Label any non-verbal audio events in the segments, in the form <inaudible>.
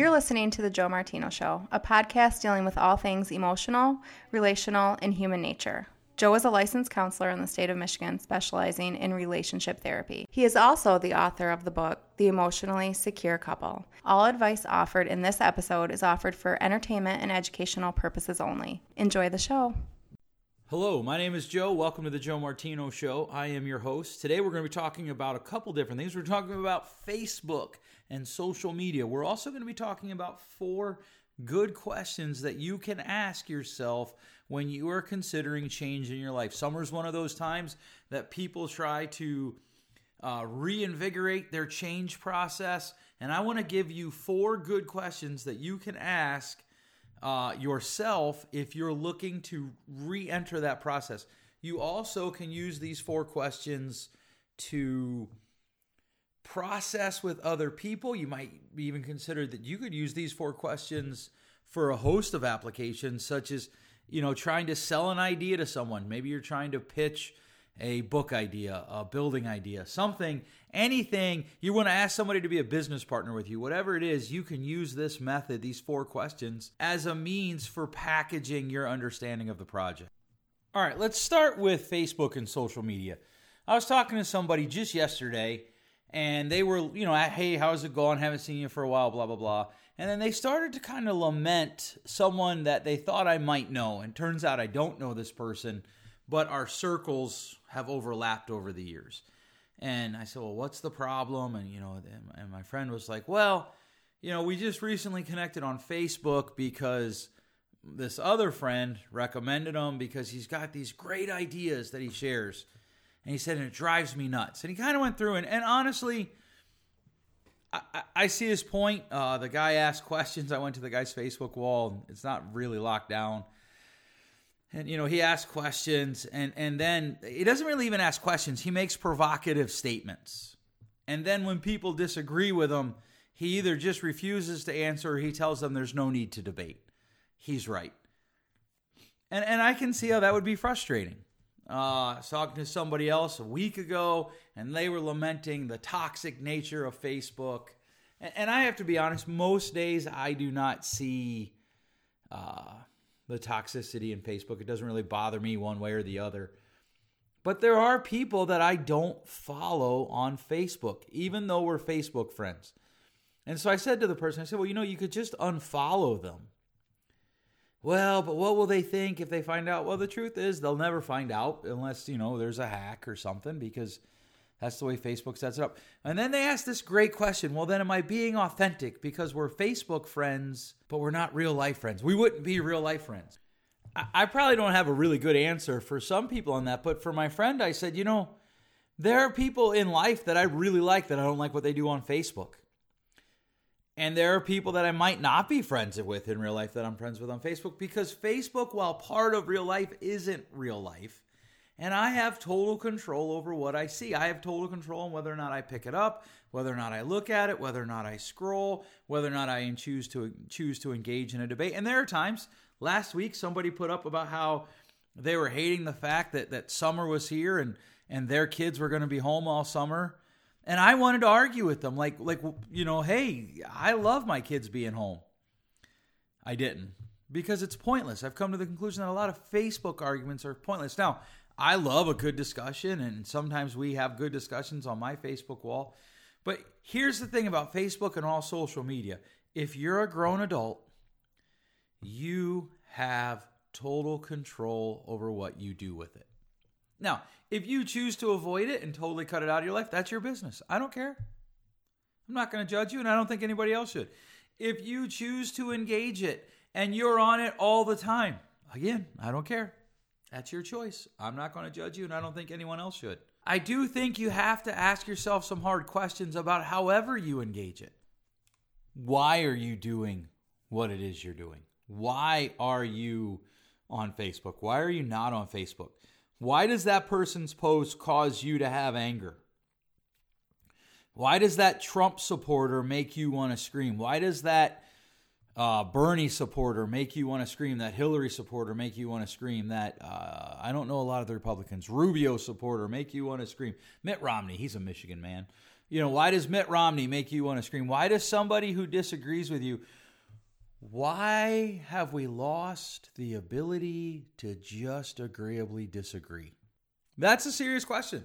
You're listening to The Joe Martino Show, a podcast dealing with all things emotional, relational, and human nature. Joe is a licensed counselor in the state of Michigan specializing in relationship therapy. He is also the author of the book, The Emotionally Secure Couple. All advice offered in this episode is offered for entertainment and educational purposes only. Enjoy the show. Hello, my name is Joe. Welcome to the Joe Martino Show. I am your host. Today we're going to be talking about a couple different things. We're talking about Facebook and social media. We're also going to be talking about four good questions that you can ask yourself when you are considering change in your life. Summer's one of those times that people try to uh, reinvigorate their change process. And I want to give you four good questions that you can ask uh, yourself if you're looking to re enter that process. You also can use these four questions to process with other people. You might even consider that you could use these four questions for a host of applications, such as you know, trying to sell an idea to someone. Maybe you're trying to pitch a book idea, a building idea, something, anything. You want to ask somebody to be a business partner with you, whatever it is, you can use this method, these four questions, as a means for packaging your understanding of the project. All right, let's start with Facebook and social media. I was talking to somebody just yesterday, and they were, you know, hey, how's it going? Haven't seen you for a while, blah, blah, blah. And then they started to kind of lament someone that they thought I might know. And turns out I don't know this person, but our circles have overlapped over the years. And I said, Well, what's the problem? And, you know, and my friend was like, Well, you know, we just recently connected on Facebook because this other friend recommended him because he's got these great ideas that he shares. And he said, and it drives me nuts. And he kind of went through and, and honestly, I, I see his point. Uh, the guy asked <laughs> questions. I went to the guy's Facebook wall. It's not really locked down. And you know, he asked questions and and then he doesn't really even ask questions. He makes provocative statements. And then when people disagree with him, he either just refuses to answer or he tells them there's no need to debate. He's right. And and I can see how that would be frustrating. Uh, I was talking to somebody else a week ago, and they were lamenting the toxic nature of Facebook. And, and I have to be honest, most days I do not see uh, the toxicity in Facebook. It doesn't really bother me one way or the other. But there are people that I don't follow on Facebook, even though we're Facebook friends. And so I said to the person, I said, well, you know, you could just unfollow them well, but what will they think if they find out? Well, the truth is they'll never find out unless, you know, there's a hack or something because that's the way Facebook sets it up. And then they ask this great question well, then am I being authentic because we're Facebook friends, but we're not real life friends? We wouldn't be real life friends. I probably don't have a really good answer for some people on that, but for my friend, I said, you know, there are people in life that I really like that I don't like what they do on Facebook. And there are people that I might not be friends with in real life that I'm friends with on Facebook because Facebook, while part of real life, isn't real life. And I have total control over what I see. I have total control on whether or not I pick it up, whether or not I look at it, whether or not I scroll, whether or not I choose to choose to engage in a debate. And there are times. Last week, somebody put up about how they were hating the fact that that summer was here and and their kids were going to be home all summer and I wanted to argue with them, like, like you know, hey, I love my kids being home. I didn't because it's pointless. I've come to the conclusion that a lot of Facebook arguments are pointless. Now, I love a good discussion, and sometimes we have good discussions on my Facebook wall. But here's the thing about Facebook and all social media if you're a grown adult, you have total control over what you do with it. Now, if you choose to avoid it and totally cut it out of your life, that's your business. I don't care. I'm not going to judge you, and I don't think anybody else should. If you choose to engage it and you're on it all the time, again, I don't care. That's your choice. I'm not going to judge you, and I don't think anyone else should. I do think you have to ask yourself some hard questions about however you engage it. Why are you doing what it is you're doing? Why are you on Facebook? Why are you not on Facebook? Why does that person's post cause you to have anger? Why does that Trump supporter make you want to scream? Why does that uh, Bernie supporter make you want to scream? That Hillary supporter make you want to scream? That uh, I don't know a lot of the Republicans. Rubio supporter make you want to scream? Mitt Romney, he's a Michigan man. You know, why does Mitt Romney make you want to scream? Why does somebody who disagrees with you, why have we lost the ability to just agreeably disagree? That's a serious question.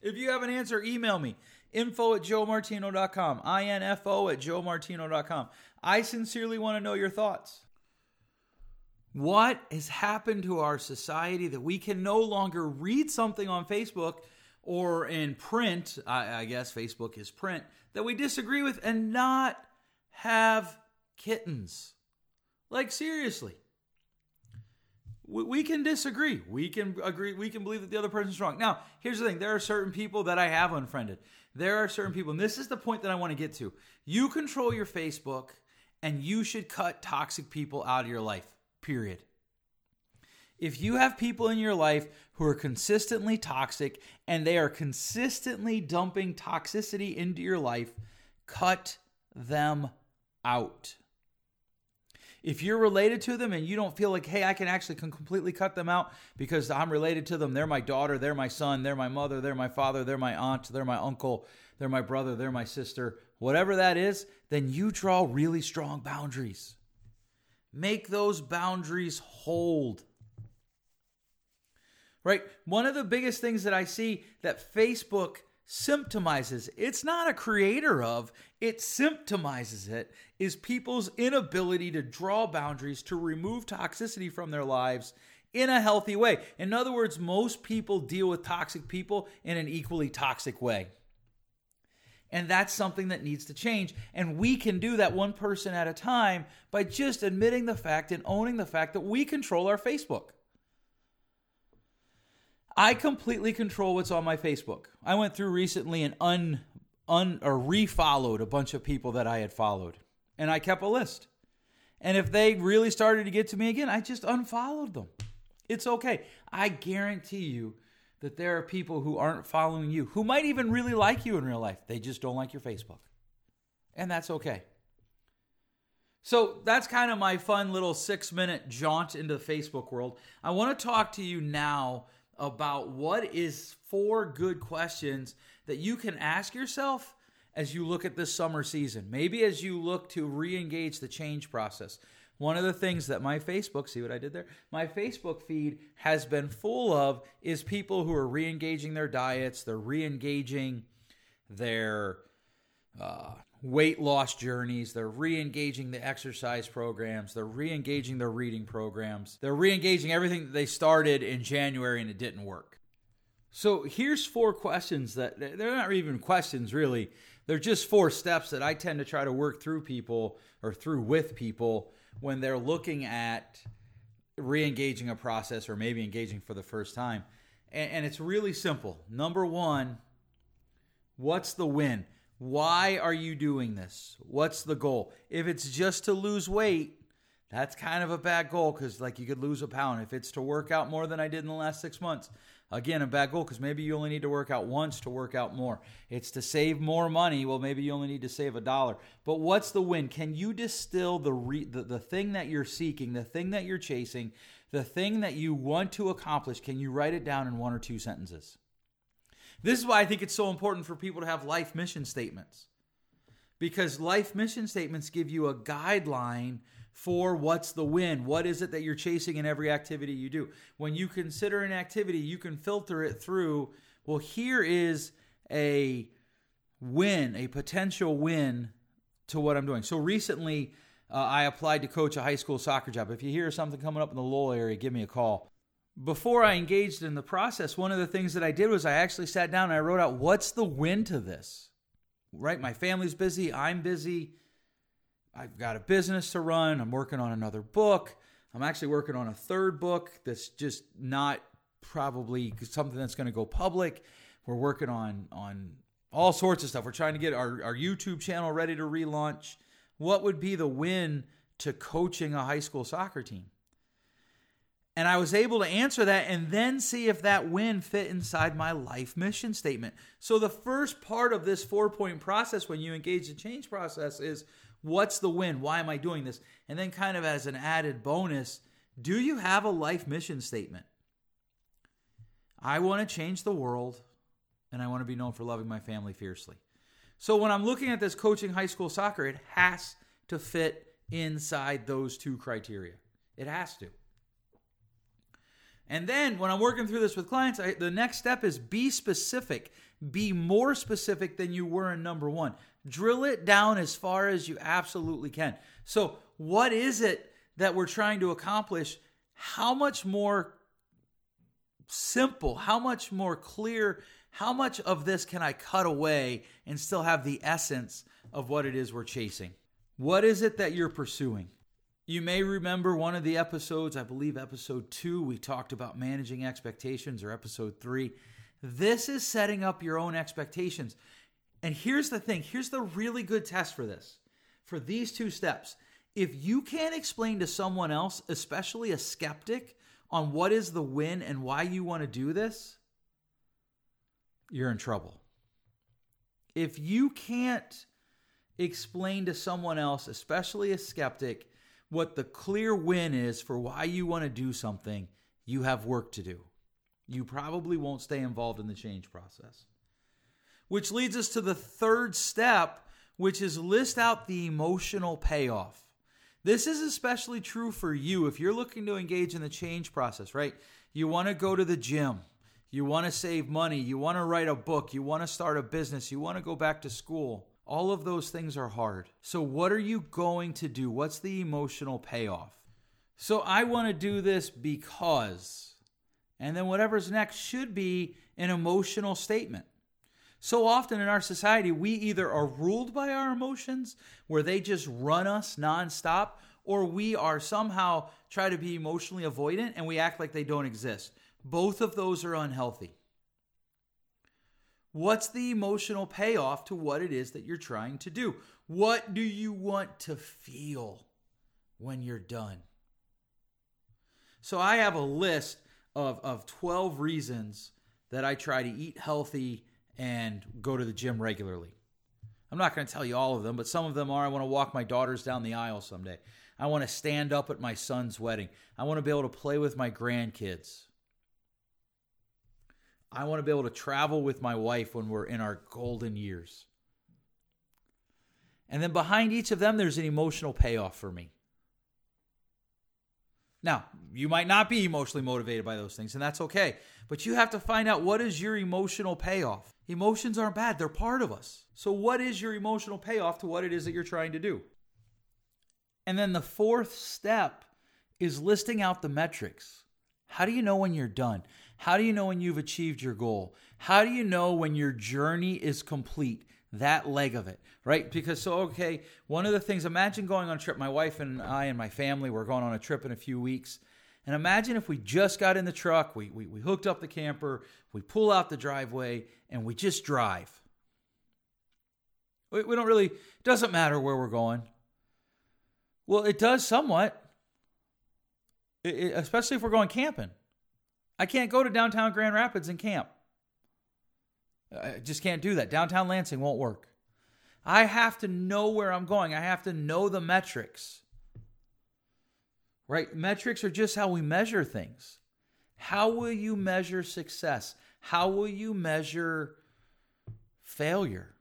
If you have an answer, email me info at joemartino.com, info at joemartino.com. I sincerely want to know your thoughts. What has happened to our society that we can no longer read something on Facebook or in print, I, I, guess Facebook is print, that we disagree with and not have kittens. Like, seriously. We, we can disagree. We can agree. We can believe that the other person's wrong. Now, here's the thing there are certain people that I have unfriended. There are certain people, and this is the point that I want to get to. You control your Facebook, and you should cut toxic people out of your life, period if you have people in your life who are consistently toxic and they are consistently dumping toxicity into your life, cut them out. If you're related to them and you don't feel like, hey, I can actually can completely cut them out because I'm related to them, they're my daughter, they're my son, they're my mother, they're my father, they're my aunt, they're my uncle, they're my brother, they're my sister, whatever that is, then you draw really strong boundaries. Make those boundaries hold right? One of the biggest things that I see that Facebook symptomizes, it's not a creator of, it symptomizes it, is people's inability to draw boundaries, to remove toxicity from their lives in a healthy way. In other words, most people deal with toxic people in an equally toxic way. And that's something that needs to change. And we can do that one person at a time by just admitting the fact and owning the fact that we control our Facebook. I completely control what's on my Facebook. I went through recently and un un or refollowed a bunch of people that I had followed, and I kept a list. And if they really started to get to me again, I just unfollowed them. It's okay. I guarantee you that there are people who aren't following you who might even really like you in real life. They just don't like your Facebook. And that's okay. So that's kind of my fun little six minute jaunt into the Facebook world. I want to talk to you now about what is four good questions that you can ask yourself as you look at this summer season. Maybe as you look to re engage the change process. One of the things that my Facebook, see what I did there? My Facebook feed has been full of is people who are re engaging their diets, they're re engaging their uh, weight loss journeys. They're re engaging the exercise programs. They're re engaging their reading programs. They're re engaging everything that they started in January and it didn't work. So here's four questions that they're not even questions really. They're just four steps that I tend to try to work through people or through with people when they're looking at re engaging a process or maybe engaging for the first time. And, it's really simple. Number one, what's the win? Why are you doing this? What's the goal? If it's just to lose weight, that's kind of a bad goal because, like, you could lose a pound. If it's to work out more than I did in the last six months, again, a bad goal because maybe you only need to work out once to work out more. It's to save more money. Well, maybe you only need to save a dollar. But what's the win? Can you distill the, re- the the thing that you're seeking, the thing that you're chasing, the thing that you want to accomplish? Can you write it down in one or two sentences? This is why I think it's so important for people to have life mission statements. Because life mission statements give you a guideline for what's the win. What is it that you're chasing in every activity you do? When you consider an activity, you can filter it through, well, here is a win, a potential win to what I'm doing. So recently, uh, I applied to coach a high school soccer job. If you hear something coming up in the Lowell area, give me a call before I engaged in the process, one of the things that I did was I actually sat down and I wrote out what's the win to this? Right? My family's busy, I'm busy. I've got a business to run, I'm working on another book. I'm actually working on a third book that's just not probably something that's going to go public. We're working on on all sorts of stuff. We're trying to get our, our YouTube channel ready to relaunch. What would be the win to coaching a high school soccer team? And I was able to answer that and then see if that win fit inside my life mission statement. So, the first part of this four point process when you engage the change process is what's the win? Why am I doing this? And then, kind of as an added bonus, do you have a life mission statement? I want to change the world and I want to be known for loving my family fiercely. So when I'm looking at this coaching high school soccer, it has to fit inside those two criteria. It has to. And then when I'm working through this with clients, I, the next step is be specific. Be more specific than you were in number one. Drill it down as far as you absolutely can. So, what is it that we're trying to accomplish? How much more simple, how much more clear, how much of this can I cut away and still have the essence of what it is we're chasing? What is it that you're pursuing? You may remember one of the episodes, I believe episode two, we talked about managing expectations, or episode three. This is setting up your own expectations. And here's the thing here's the really good test for this for these two steps. If you can't explain to someone else, especially a skeptic, on what is the win and why you want to do this, you're in trouble. If you can't explain to someone else, especially a skeptic, what the clear win is for why you want to do something, you have work to do. You probably won't stay involved in the change process. Which leads us to the third step, which is list out the emotional payoff. This is especially true for you if you're looking to engage in the change process, right? You want to go to the gym. You want to save money. You want to write a book. You want to start a business. You want to go back to school. All of those things are hard. So, what are you going to do? What's the emotional payoff? So, I want to do this because, and then whatever's next should be an emotional statement. So often in our society, we either are ruled by our emotions, where they just run us nonstop, or we are somehow try to be emotionally avoidant and we act like they don't exist. Both of those are unhealthy. What's the emotional payoff to what it is that you're trying to do? What do you want to feel when you're done? So I have a list of, of 12 reasons that I try to eat healthy and go to the gym regularly. I'm not going to tell you all of them, but some of them are I want to walk my daughters down the aisle someday. I want to stand up at my son's wedding. I want to be able to play with my grandkids. I want to be able to travel with my wife when we're in our golden years. And then behind each of them, there's an emotional payoff for me. Now, you might not be emotionally motivated by those things, and that's okay. But you have to find out what is your emotional payoff. Emotions aren't bad, they're part of us. So, what is your emotional payoff to what it is that you're trying to do? And then the fourth step is listing out the metrics. How do you know when you're done? How do you know when you've achieved your goal? How do you know when your journey is complete? That leg of it, right? Because, so, okay, one of the things, imagine going on a trip. My wife and I and my family, we're going on a trip in a few weeks. And imagine if we just got in the truck, we, we, we hooked up the camper, we pull out the driveway, and we just drive. We, we don't really, it doesn't matter where we're going. Well, it does somewhat, it, it, especially if we're going camping. I can't go to downtown Grand Rapids and camp. I just can't do that. Downtown Lansing won't work. I have to know where I'm going. I have to know the metrics. Right? Metrics are just how we measure things. How will you measure success? How will you measure failure?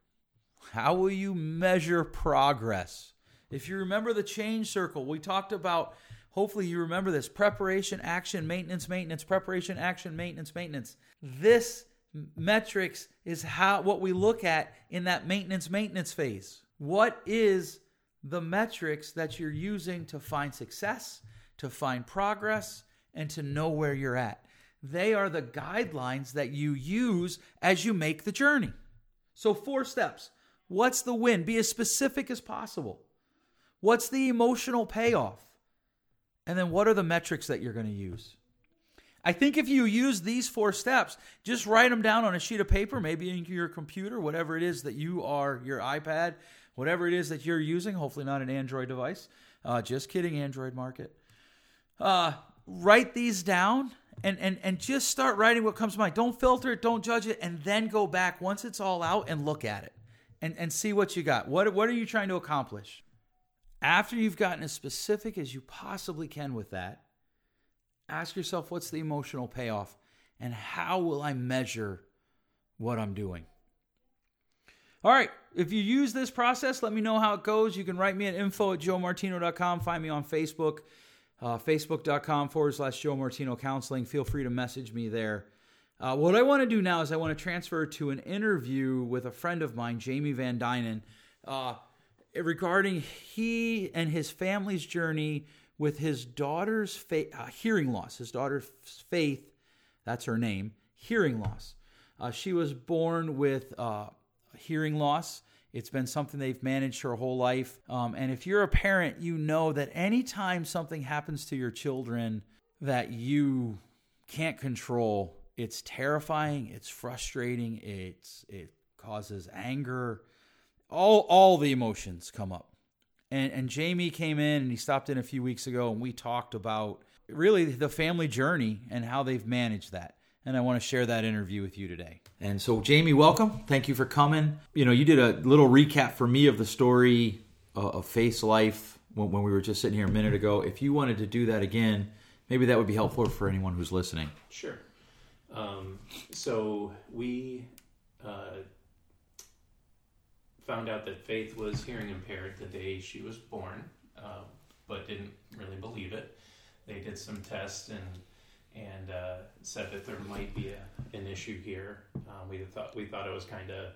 How will you measure progress? If you remember the change circle, we talked about Hopefully, you remember this preparation, action, maintenance, maintenance, preparation, action, maintenance, maintenance. This metrics is how what we look at in that maintenance maintenance phase. What is the metrics that you're using to find success, to find progress, and to know where you're at? They are the guidelines that you use as you make the journey. So, four steps. What's the win? Be as specific as possible. What's the emotional payoff? And then what are the metrics that you're going to use? I think if you use these four steps, just write them down on a sheet of paper, maybe in your computer, whatever it is that you are, your iPad, whatever it is that you're using, hopefully not an Android device. Uh, just kidding, Android market. Uh, write these down and, and, and just start writing what comes to mind. Don't filter it, don't judge it, and then go back once it's all out and look at it and, and see what you got. What, what are you trying to accomplish? After you've gotten as specific as you possibly can with that, ask yourself what's the emotional payoff and how will I measure what I'm doing? All right. If you use this process, let me know how it goes. You can write me at info at joemartino.com. Find me on Facebook, uh, facebook.com forward slash Joe Martino Counseling. Feel free to message me there. Uh, what I want to do now is I want to transfer to an interview with a friend of mine, Jamie Van Dynen, uh, regarding he and his family's journey with his daughter's fa- uh, hearing loss. His daughter's Faith, that's her name, hearing loss. Uh, she was born with uh, hearing loss. It's been something they've managed her whole life. Um, and if you're a parent, you know that anytime something happens to your children that you can't control, it's terrifying, it's frustrating, it's it causes anger. All all the emotions come up. And and Jamie came in and he stopped in a few weeks ago and we talked about really the family journey and how they've managed that and I want to share that interview with you today. And so, Jamie, welcome. Thank you for coming. You know, you did a little recap for me of the story uh, of Faith's life when, when, we were just sitting here a minute ago. If you wanted to do that again, maybe that would be helpful for anyone who's listening. Sure. Um, so we uh, found out that Faith was hearing impaired the day she was born, uh, but didn't really believe it. They did some tests and and uh, said that there might be a, an issue here. Um, we thought we thought it was kind of,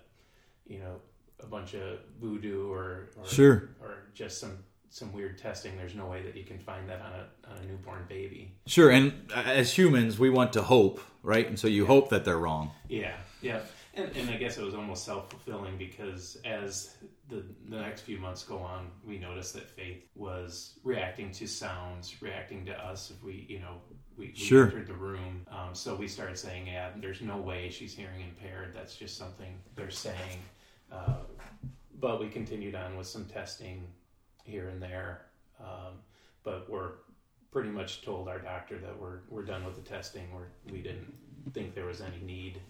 you know, a bunch of voodoo or, or sure or just some some weird testing. There's no way that you can find that on a on a newborn baby. Sure, and as humans, we want to hope, right? And so you yeah. hope that they're wrong. Yeah, yeah. And, and I guess it was almost self fulfilling because as the, the next few months go on, we noticed that Faith was reacting to sounds, reacting to us if we, you know, we, we sure. entered the room. Um, so we started saying, yeah, there's no way she's hearing impaired. That's just something they're saying. Uh, but we continued on with some testing here and there. Um, but we're pretty much told our doctor that we're, we're done with the testing. We're, we didn't think there was any need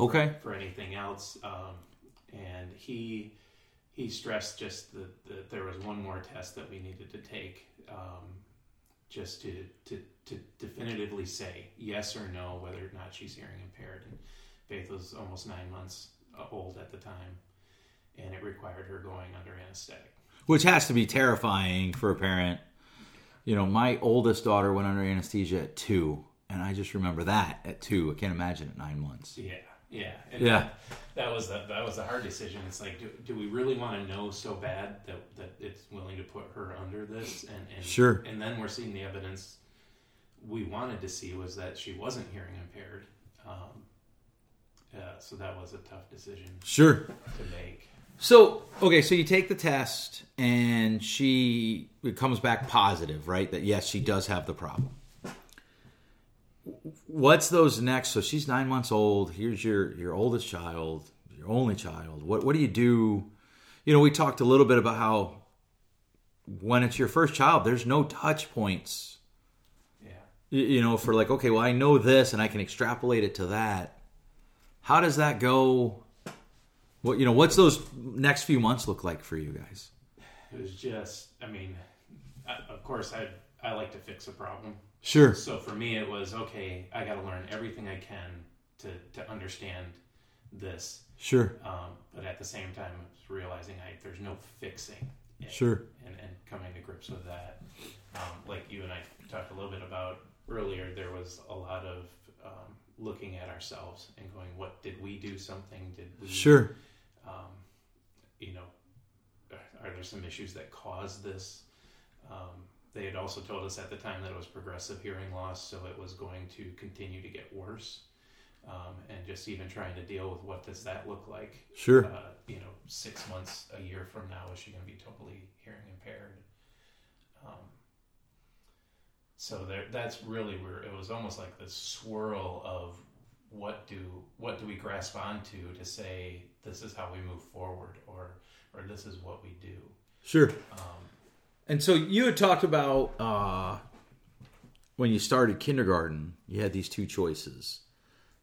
okay. for, anything else. Um, and he he stressed just that, that, there was one more test that we needed to take um, just to, to, to definitively say yes or no whether or not she's hearing impaired. And Faith was almost nine months uh, old at the time, and it required her going under anesthetic. Which has to be terrifying for a parent. You know, my oldest daughter went under anesthesia at two, and I just remember that at two. I can't imagine at nine months. Yeah. Yeah, and yeah. That, was a, that was a hard decision. It's like, do, do we really want to know so bad that, that it's willing to put her under this? And, and sure. And then we're seeing the evidence we wanted to see was that she wasn't hearing impaired. Um, yeah, so that was a tough decision. Sure. To make. So okay, so you take the test and she it comes back positive, right? That yes, she does have the problem what's those next? So she's nine months old. Here's your your oldest child, your only child. What what do you do? You know, we talked a little bit about how when it's your first child, there's no touch points. Yeah. You know, for like, okay, well, I know this, and I can extrapolate it to that. How does that go? What you know? What's those next few months look like for you guys? It was just, I mean, uh, of course, I I like to fix a problem. Sure. So for me, it was okay. I got to learn everything I can to to understand this. Sure. Um, but at the same time, I was realizing I, there's no fixing. It, sure. And and coming to grips with that, um, like you and I talked a little bit about earlier, there was a lot of um, looking at ourselves and going, "What did we do? Something? Did we?" Sure. Um, you know, are there some issues that caused this? They had also told us at the time that it was progressive hearing loss, so it was going to continue to get worse. Um, and just even trying to deal with what does that look like? Sure. Uh, you know, six months, a year from now, is she going to be totally hearing impaired? Um, so there, that's really where it was almost like this swirl of what do what do we grasp onto to say this is how we move forward, or or this is what we do. Sure. Um, and so you had talked about uh, when you started kindergarten, you had these two choices.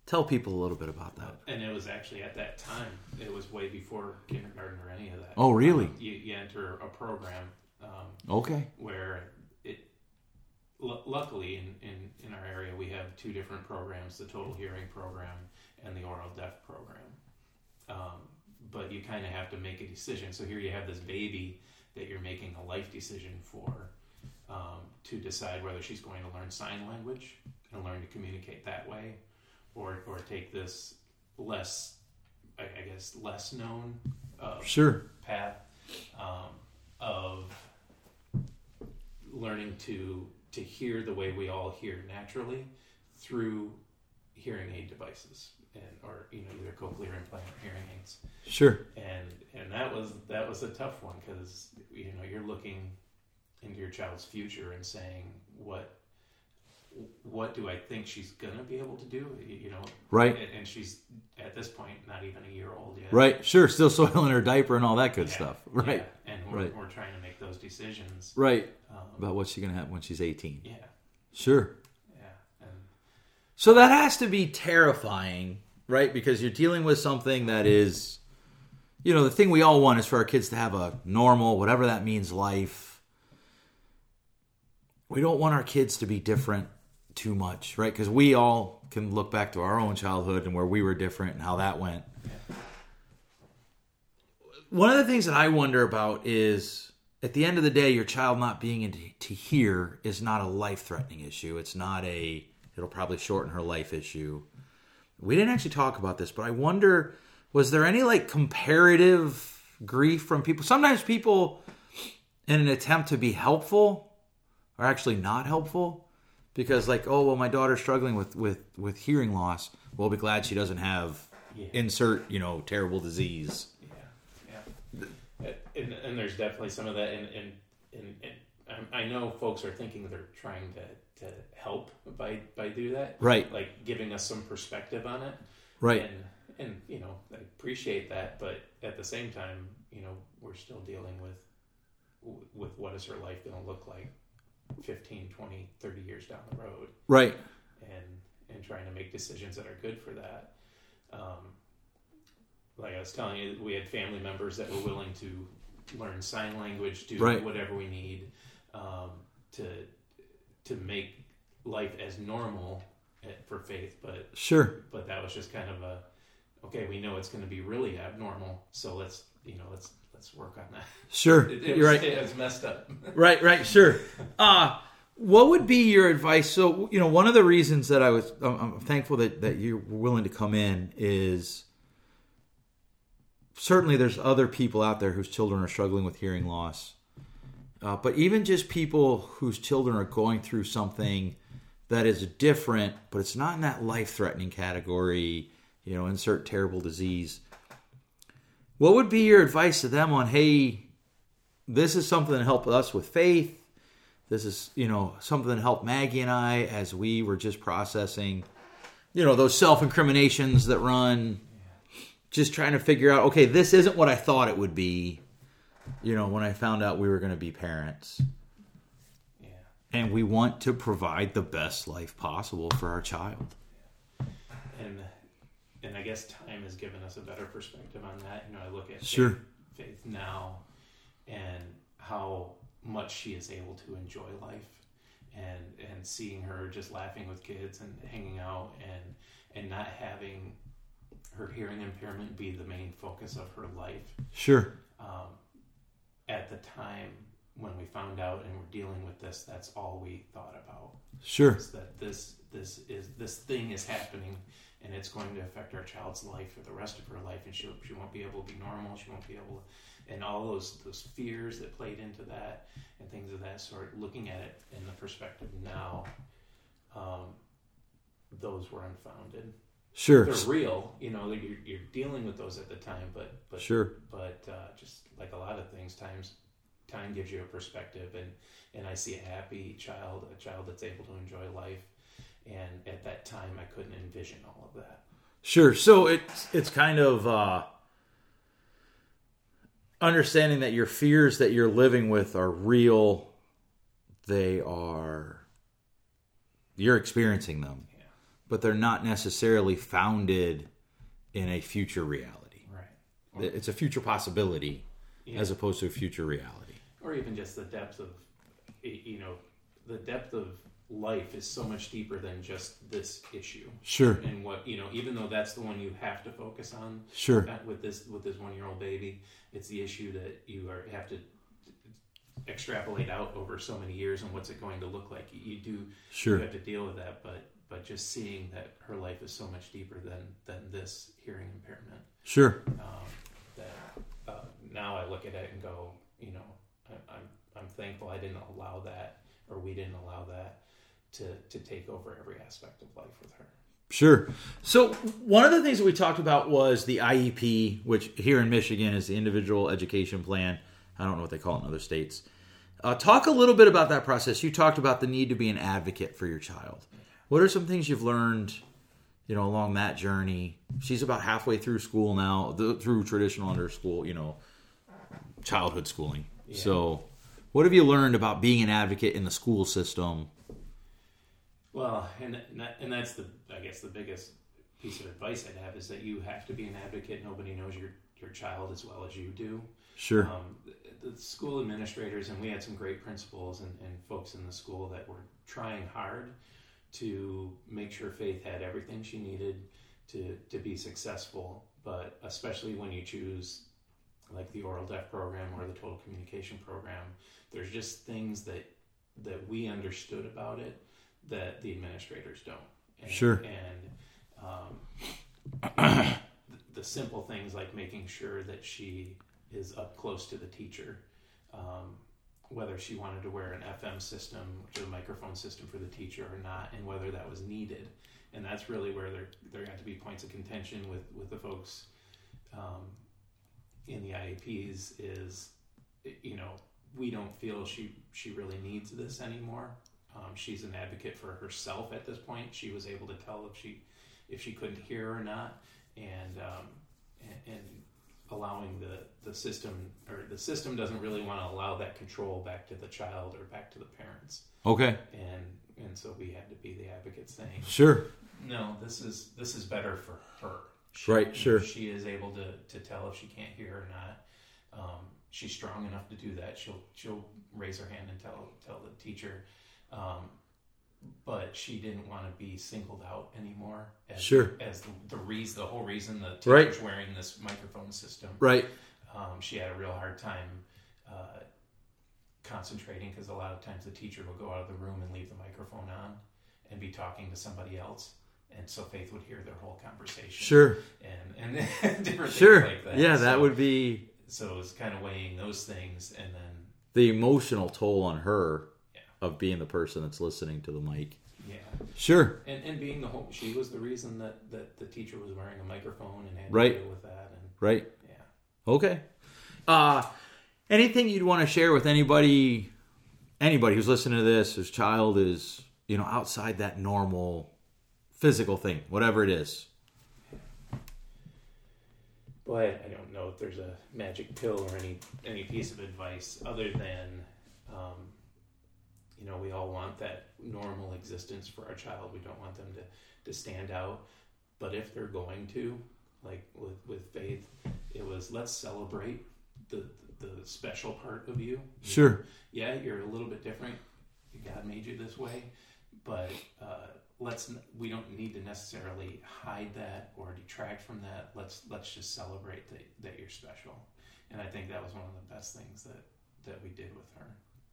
Tell people a little bit about that. And it was actually at that time, it was way before kindergarten or any of that. Oh, really? Um, you, you, enter a program. Um, okay. Where it, l- luckily in, in, in our area, we have two different programs the total hearing program and the oral deaf program. Um, but you kind of have to make a decision. So here you have this baby that you're making a life decision for um, to decide whether she's going to learn sign language and learn to communicate that way, or or take this less, I, I guess, less known uh, Sure. path um, of learning to to hear the way we all hear naturally through hearing aid devices and or you know either cochlear implant or hearing aids Sure. and and that was that was a tough one because you know you're looking into your child's future and saying what what do I think she's gonna be able to do you know Right. and, and she's at this point not even a year old yet Right. Sure. Still <laughs> soiling her diaper and all that good Yeah, stuff. Right. yeah. and we're, Right. we're trying to make those decisions Right. um, About what's she gonna have when she's eighteen. yeah Sure. So that has to be terrifying, right? Because you're dealing with something that is, you know, the thing we all want is for our kids to have a normal, whatever that means, life. We don't want our kids to be different too much, right? Because we all can look back to our own childhood and where we were different and how that went. One of the things that I wonder about is at the end of the day, your child not being able to hear is not a life threatening issue. It's not a, it'll probably shorten her life issue. We didn't actually talk about this, but I wonder was there any like comparative grief from people? Sometimes people, in an attempt to be helpful, are actually not helpful because, like, oh, well, my daughter's struggling with, with, with hearing loss. We'll be glad she doesn't have Yeah. insert, you know, terrible disease. Yeah, yeah. And, and there's definitely some of that. And, and, and, and I I know folks are thinking they're trying to, to help by, by do that. Right. Like giving us some perspective on it. Right. And, and, you know, I appreciate that. But at the same time, you know, we're still dealing with, with what is her life going to look like 15, 20, 30 years down the road. Right. and and trying to make decisions that are good for that. Um, like I was telling you, we had family members that were willing to learn sign language, do Right. whatever we need um, to to make life as normal for faith. But Sure. but that was just kind of a okay. We know it's going to be really abnormal, so let's you know let's let's work on that. Sure. It, <laughs> it You're was, right. It was messed up. <laughs> Right, right, sure. Uh what would be your advice? So, you know, one of the reasons that I was I'm I'm thankful that that you were willing to come in is certainly there's other people out there whose children are struggling with hearing loss. Uh, but even just people whose children are going through something that is different, but it's not in that life-threatening category, you know, insert terrible disease. What would be your advice to them on, hey, this is something that helped us with faith. This is, you know, something that helped Maggie and I as we were just processing, you know, those self incriminations that run, just trying to figure out, okay, this isn't what I thought it would be, you know, when I found out we were going to be parents. yeah. And we want to provide the best life possible for our child. and and I guess time has given us a better perspective on that. You know, I look at Sure. Faith, Faith now and how much she is able to enjoy life and and seeing her just laughing with kids and hanging out and and not having her hearing impairment be the main focus of her life Sure. um, at the time when we found out and we're dealing with this that's all we thought about Sure. is that this this is this thing is happening and it's going to affect our child's life for the rest of her life and she, she won't be able to be normal she won't be able to, and all those those fears that played into that and things of that sort looking at it in the perspective now um, those were unfounded Sure. they're real you know you're, you're dealing with those at the time but but Sure. but uh, just like a lot of things times time gives you a perspective and and i see a happy child a child that's able to enjoy life and at that time i couldn't envision all of that Sure. So it's it's kind of uh, understanding that your fears that you're living with are real. They are you're experiencing them, but they're not necessarily founded in a future reality. right It's a future possibility Yeah. as opposed to a future reality. or even just the depth of you know the depth of life is so much deeper than just this issue. Sure. And what you know, even though that's the one you have to focus on Sure. uh, with this with this one year old baby, it's the issue that you are have to extrapolate out over so many years and what's it going to look like. You, you do Sure. you have to deal with that, but but just seeing that her life is so much deeper than than this hearing impairment. Sure. Um, that uh, now I look at it and go, you know, I, I'm I'm thankful I didn't allow that or we didn't allow that to to take over every aspect of life with her. Sure. So one of the things that we talked about was the IEP, which here in Michigan is the Individual Education Plan. I don't know what they call it in other states. Uh, talk a little bit about that process. You talked about the need to be an advocate for your child. What are some things you've learned, you know, along that journey? She's about halfway through school now, through traditional under school, you know, childhood schooling. So, what have you learned about being an advocate in the school system? Well, and and, and that's the I guess the biggest piece of advice I'd have is that you have to be an advocate. Nobody knows your your child as well as you do. Sure. Um, the, the school administrators and we had some great principals and, and folks in the school that were trying hard to make sure Faith had everything she needed to to be successful. But especially when you choose like the oral deaf program or the total communication program, there's just things that that we understood about it that the administrators don't. And, Sure. And um, the, <coughs> the simple things like making sure that she is up close to the teacher, um, whether she wanted to wear an FM system, which is a microphone system for the teacher or not, and whether that was needed. And that's really where there there got to be points of contention with with the folks um, in the IEPs is, you know, we don't feel she she really needs this anymore. Um, she's an advocate for herself at this point. She was able to tell if she if she couldn't hear or not, and um, and, and allowing the the system or the system doesn't really want to allow that control back to the child or back to the parents, Okay. and and so we had to be the advocate saying, Sure. no, this is this is better for her. She, Right, sure. She is able to, to tell if she can't hear or not. Um, she's strong enough to do that. She'll she'll raise her hand and tell tell the teacher. Um, but she didn't want to be singled out anymore as, Sure. as the, the reason the whole reason the Right. teacher's wearing this microphone system. Right. Um, she had a real hard time uh, concentrating because a lot of times the teacher will go out of the room and leave the microphone on and be talking to somebody else. And so Faith would hear their whole conversation. Sure. And, and <laughs> different Sure. things like that. Yeah, that would be So it was kind of weighing those things. And then, the emotional toll on her. Of being the person that's listening to the mic. yeah. Sure. And, and being the whole, she was the reason that, that the teacher was wearing a microphone and had Right. to deal with that. And Right. yeah. Okay. Uh anything you'd want to share with anybody anybody who's listening to this whose child is, you know, outside that normal physical thing, whatever it is. Boy, I don't know if there's a magic pill or any any piece of advice other than, um, you know, we all want that normal existence for our child. We don't want them to, to stand out. But if they're going to, like with, with faith, it was let's celebrate the the special part of you. Sure. Yeah, you're a little bit different. God made you this way, but uh, let's we don't need to necessarily hide that or detract from that. Let's let's just celebrate that, that you're special. And I think that was one of the best things that that we did with her.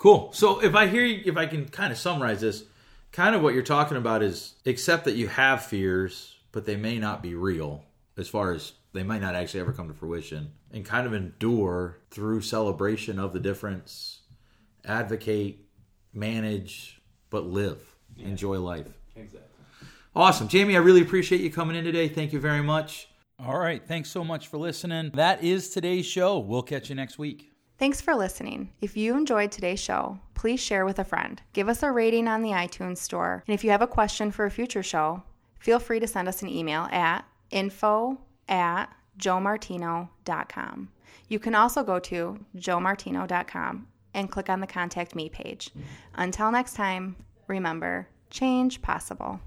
Cool. So if I hear you, if I can kind of summarize this, kind of what you're talking about is accept that you have fears, but they may not be real as far as they might not actually ever come to fruition and kind of endure through celebration of the difference, advocate, manage, but live, enjoy life. Exactly. Awesome. Jamie, I really appreciate you coming in today. Thank you very much. All right. Thanks so much for listening. That is today's show. We'll catch you next week. Thanks for listening. If you enjoyed today's show, please share with a friend. Give us a rating on the iTunes store. And if you have a question for a future show, feel free to send us an email at info at joemartino.com. You can also go to joemartino.com and click on the Contact Me page. Until next time, remember change possible.